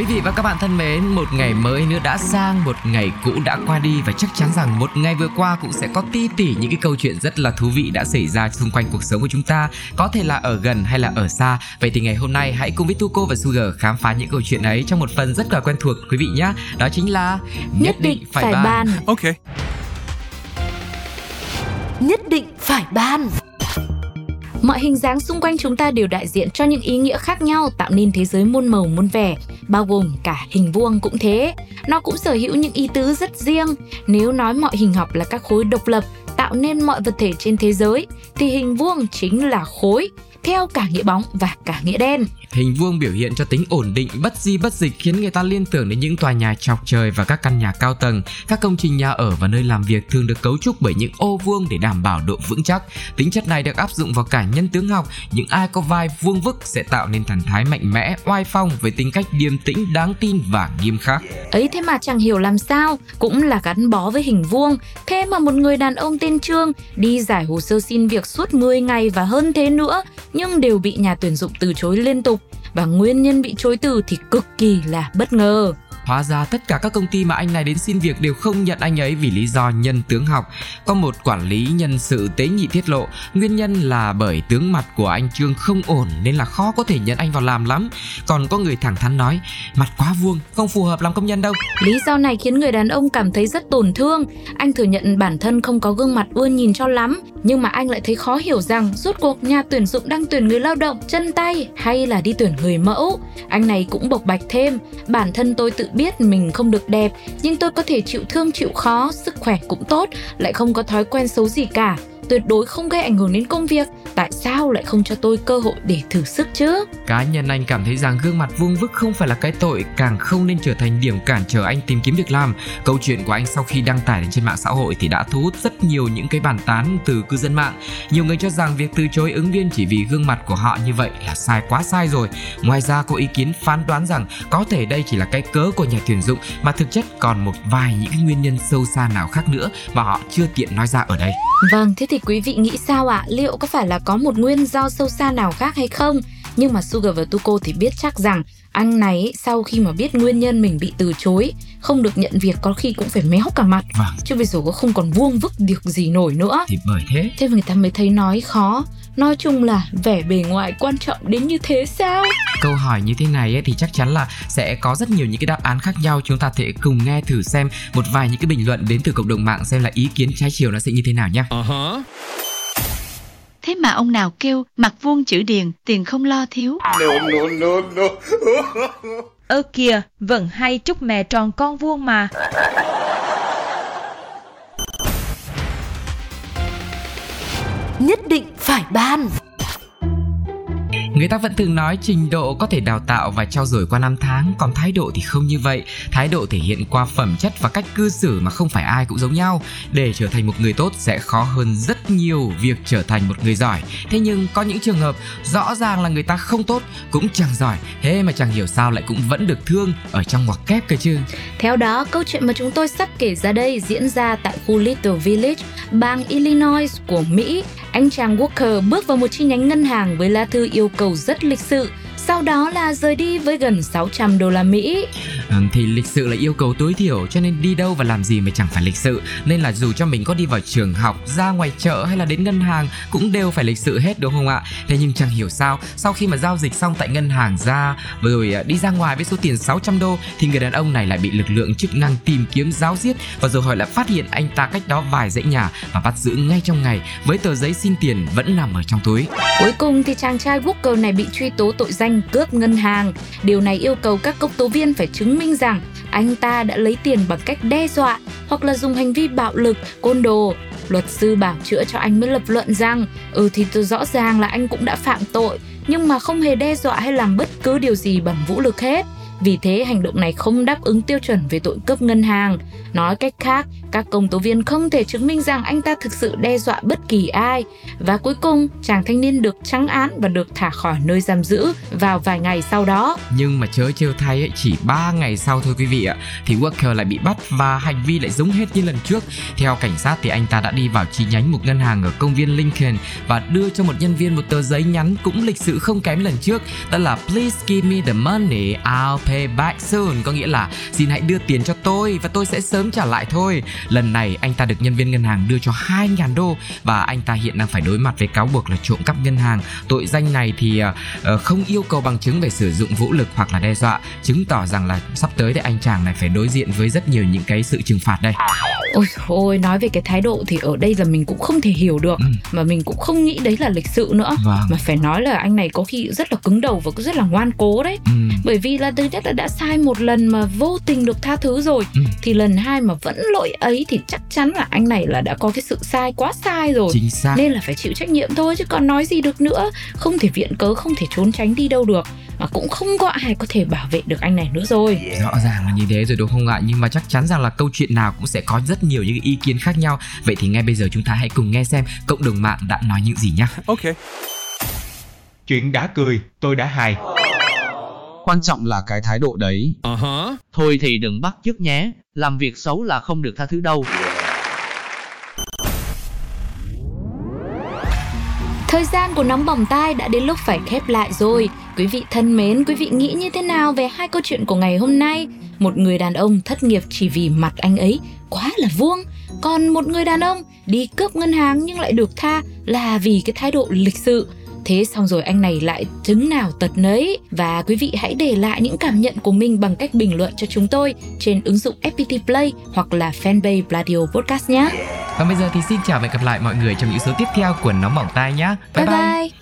Quý vị và các bạn thân mến, một ngày mới nữa đã sang, một ngày cũ đã qua đi và chắc chắn rằng một ngày vừa qua cũng sẽ có ti tỉ những cái câu chuyện rất là thú vị đã xảy ra xung quanh cuộc sống của chúng ta, có thể là ở gần hay là ở xa. Vậy thì ngày hôm nay hãy cùng với Tuko và Sugar khám phá những câu chuyện ấy trong một phần rất là quen thuộc quý vị nhé. Đó chính là Nhất định phải bàn Ok Nhất định phải bàn Mọi hình dáng xung quanh chúng ta đều đại diện cho những ý nghĩa khác nhau tạo nên thế giới muôn màu muôn vẻ, bao gồm cả hình vuông cũng thế. Nó cũng sở hữu những ý tứ rất riêng. Nếu nói mọi hình học là các khối độc lập tạo nên mọi vật thể trên thế giới, thì hình vuông chính là khối theo cả nghĩa bóng và cả nghĩa đen. Hình vuông biểu hiện cho tính ổn định, bất di bất dịch khiến người ta liên tưởng đến những tòa nhà chọc trời và các căn nhà cao tầng. Các công trình nhà ở và nơi làm việc thường được cấu trúc bởi những ô vuông để đảm bảo độ vững chắc. Tính chất này được áp dụng vào cả nhân tướng học. Những ai có vai vuông vức sẽ tạo nên thần thái mạnh mẽ, oai phong với tính cách điềm tĩnh, đáng tin và nghiêm khắc. Ấy thế mà chẳng hiểu làm sao, cũng là gắn bó với hình vuông. Thế mà một người đàn ông tên Trương đi giải hồ sơ xin việc suốt 10 ngày và hơn thế nữa, nhưng đều bị nhà tuyển dụng từ chối liên tục và nguyên nhân bị chối từ thì cực kỳ là bất ngờ. Hóa ra tất cả các công ty mà anh này đến xin việc đều không nhận anh ấy vì lý do nhân tướng học. Có một quản lý nhân sự tế nhị tiết lộ, nguyên nhân là bởi tướng mặt của anh Trương không ổn nên là khó có thể nhận anh vào làm lắm. Còn có người thẳng thắn nói, mặt quá vuông, không phù hợp làm công nhân đâu. Lý do này khiến người đàn ông cảm thấy rất tổn thương. Anh thừa nhận bản thân không có gương mặt ưa nhìn cho lắm, nhưng mà anh lại thấy khó hiểu rằng rốt cuộc nhà tuyển dụng đang tuyển người lao động chân tay hay là đi tuyển người mẫu. Anh này cũng bộc bạch thêm, bản thân tôi tự biết mình không được đẹp, nhưng tôi có thể chịu thương chịu khó, sức khỏe cũng tốt, lại không có thói quen xấu gì cả. Tuyệt đối không gây ảnh hưởng đến công việc, tại sao lại không cho tôi cơ hội để thử sức chứ? Cá nhân anh cảm thấy rằng gương mặt vuông vức không phải là cái tội, càng không nên trở thành điểm cản trở anh tìm kiếm việc làm. Câu chuyện của anh sau khi đăng tải lên trên mạng xã hội thì đã thu hút rất nhiều những cái bàn tán từ cư dân mạng. Nhiều người cho rằng việc từ chối ứng viên chỉ vì gương mặt của họ như vậy là sai quá sai rồi. Ngoài ra có ý kiến phán đoán rằng có thể đây chỉ là cái cớ của nhà tuyển dụng mà thực chất còn một vài những nguyên nhân sâu xa nào khác nữa mà họ chưa tiện nói ra ở đây. Vâng, thế thì quý vị nghĩ sao ạ? Liệu có phải là có một nguyên do sâu xa nào khác hay không? Nhưng mà Sugar và Tuko thì biết chắc rằng anh này sau khi mà biết nguyên nhân mình bị từ chối, không được nhận việc có khi cũng phải méo cả mặt. Vâng. Chứ bây giờ có không còn vuông vức được gì nổi nữa. Thì bởi thế Thế mà người ta mới thấy nói khó. Nói chung là vẻ bề ngoài quan trọng đến như thế sao? câu hỏi như thế này ấy, thì chắc chắn là sẽ có rất nhiều những cái đáp án khác nhau chúng ta thể cùng nghe thử xem một vài những cái bình luận đến từ cộng đồng mạng xem là ý kiến trái chiều nó sẽ như thế nào nhé Thế mà ông nào kêu mặt vuông chữ điền, tiền không lo thiếu. Ơ kìa, vẫn hay chúc mẹ tròn con vuông mà. Nhất định phải ban. Người ta vẫn thường nói trình độ có thể đào tạo và trau dồi qua năm tháng, còn thái độ thì không như vậy. Thái độ thể hiện qua phẩm chất và cách cư xử mà không phải ai cũng giống nhau. Để trở thành một người tốt sẽ khó hơn rất nhiều việc trở thành một người giỏi. Thế nhưng có những trường hợp rõ ràng là người ta không tốt cũng chẳng giỏi, thế mà chẳng hiểu sao lại cũng vẫn được thương ở trong ngoặc kép cơ chứ. Theo đó, câu chuyện mà chúng tôi sắp kể ra đây diễn ra tại khu Little Village, bang Illinois của Mỹ. Anh chàng Walker bước vào một chi nhánh ngân hàng với lá thư yêu cầu rất lịch sự, sau đó là rời đi với gần 600 đô la Mỹ. Ờ, thì lịch sự là yêu cầu tối thiểu, cho nên đi đâu và làm gì mà chẳng phải lịch sự. Nên là dù cho mình có đi vào trường học, ra ngoài chợ hay là đến ngân hàng, cũng đều phải lịch sự hết, đúng không ạ? Thế nhưng chẳng hiểu sao, sau khi mà giao dịch xong tại ngân hàng ra, rồi à, đi ra ngoài với số tiền 600 đô, thì người đàn ông này lại bị lực lượng chức năng tìm kiếm, giáo giết và rồi họ lại phát hiện anh ta cách đó vài dãy nhà và bắt giữ ngay trong ngày, với tờ giấy xin tiền vẫn nằm ở trong túi. Cuối cùng thì chàng trai Walker này bị truy tố tội danh cướp ngân hàng. Điều này yêu cầu các công tố viên phải chứng minh rằng anh ta đã lấy tiền bằng cách đe dọa hoặc là dùng hành vi bạo lực, côn đồ. Luật sư bảo chữa cho anh mới lập luận rằng ừ thì tôi rõ ràng là anh cũng đã phạm tội nhưng mà không hề đe dọa hay làm bất cứ điều gì bằng vũ lực hết. Vì thế hành động này không đáp ứng tiêu chuẩn về tội cướp ngân hàng. Nói cách khác, các công tố viên không thể chứng minh rằng anh ta thực sự đe dọa bất kỳ ai. Và cuối cùng, chàng thanh niên được trắng án và được thả khỏi nơi giam giữ vào vài ngày sau đó. Nhưng mà chớ trêu thay ấy, chỉ 3 ngày sau thôi quý vị ạ thì Walker lại bị bắt và hành vi lại giống hết như lần trước. Theo cảnh sát thì anh ta đã đi vào chi nhánh một ngân hàng ở công viên Lincoln và đưa cho một nhân viên một tờ giấy nhắn cũng lịch sự không kém lần trước, đó là Please give me the money, I'll pay back soon, có nghĩa là xin hãy đưa tiền cho tôi và tôi sẽ sớm trả lại thôi. Lần này anh ta được nhân viên ngân hàng đưa cho 2.000 đô và anh ta hiện đang phải đối mặt với cáo buộc là trộm cắp ngân hàng. Tội danh này thì uh, không yêu cầu bằng chứng về sử dụng vũ lực hoặc là đe dọa, chứng tỏ rằng là sắp tới thì anh chàng này phải đối diện với rất nhiều những cái sự trừng phạt đây. Ôi ôi nói về cái thái độ thì ở đây là mình cũng không thể hiểu được Ừ. mà mình cũng không nghĩ đấy là lịch sự nữa. Vâng. Mà phải nói là anh này có khi rất là cứng đầu và cũng rất là ngoan cố đấy. Ừ. Bởi vì là thứ nhất là đã sai một lần mà vô tình được tha thứ rồi Ừ. thì lần hai mà vẫn lỗi ấy thì chắc chắn là anh này là đã có cái sự sai quá sai rồi. Chính xác. Nên là phải chịu trách nhiệm thôi chứ còn nói gì được nữa Không thể viện cớ, không thể trốn tránh đi đâu được Mà cũng không có ai có thể bảo vệ được anh này nữa rồi Rõ ràng là như thế rồi đúng không ạ? Nhưng mà chắc chắn rằng là câu chuyện nào cũng sẽ có rất nhiều những ý kiến khác nhau. Vậy thì ngay bây giờ chúng ta hãy cùng nghe xem cộng đồng mạng đã nói những gì nhé. Okay. Chuyện đã cười, tôi đã hài. Quan trọng là cái thái độ đấy. Uh-huh. Thôi thì đừng bắt chước nhé, làm việc xấu là không được tha thứ đâu. Thời gian của nóng bỏng tai đã đến lúc phải khép lại rồi Quý vị thân mến, quý vị nghĩ như thế nào về hai câu chuyện của ngày hôm nay? Một người đàn ông thất nghiệp chỉ vì mặt anh ấy quá là vuông Còn một người đàn ông đi cướp ngân hàng nhưng lại được tha là vì cái thái độ lịch sự Thế xong rồi anh này lại chứng nào tật nấy Và quý vị hãy để lại những cảm nhận của mình bằng cách bình luận cho chúng tôi trên ứng dụng FPT Play hoặc là fanpage Radio Podcast nhé. Và bây giờ thì xin chào và hẹn gặp lại mọi người trong những số tiếp theo của Nóng Bỏng Tai nhé. Bye bye!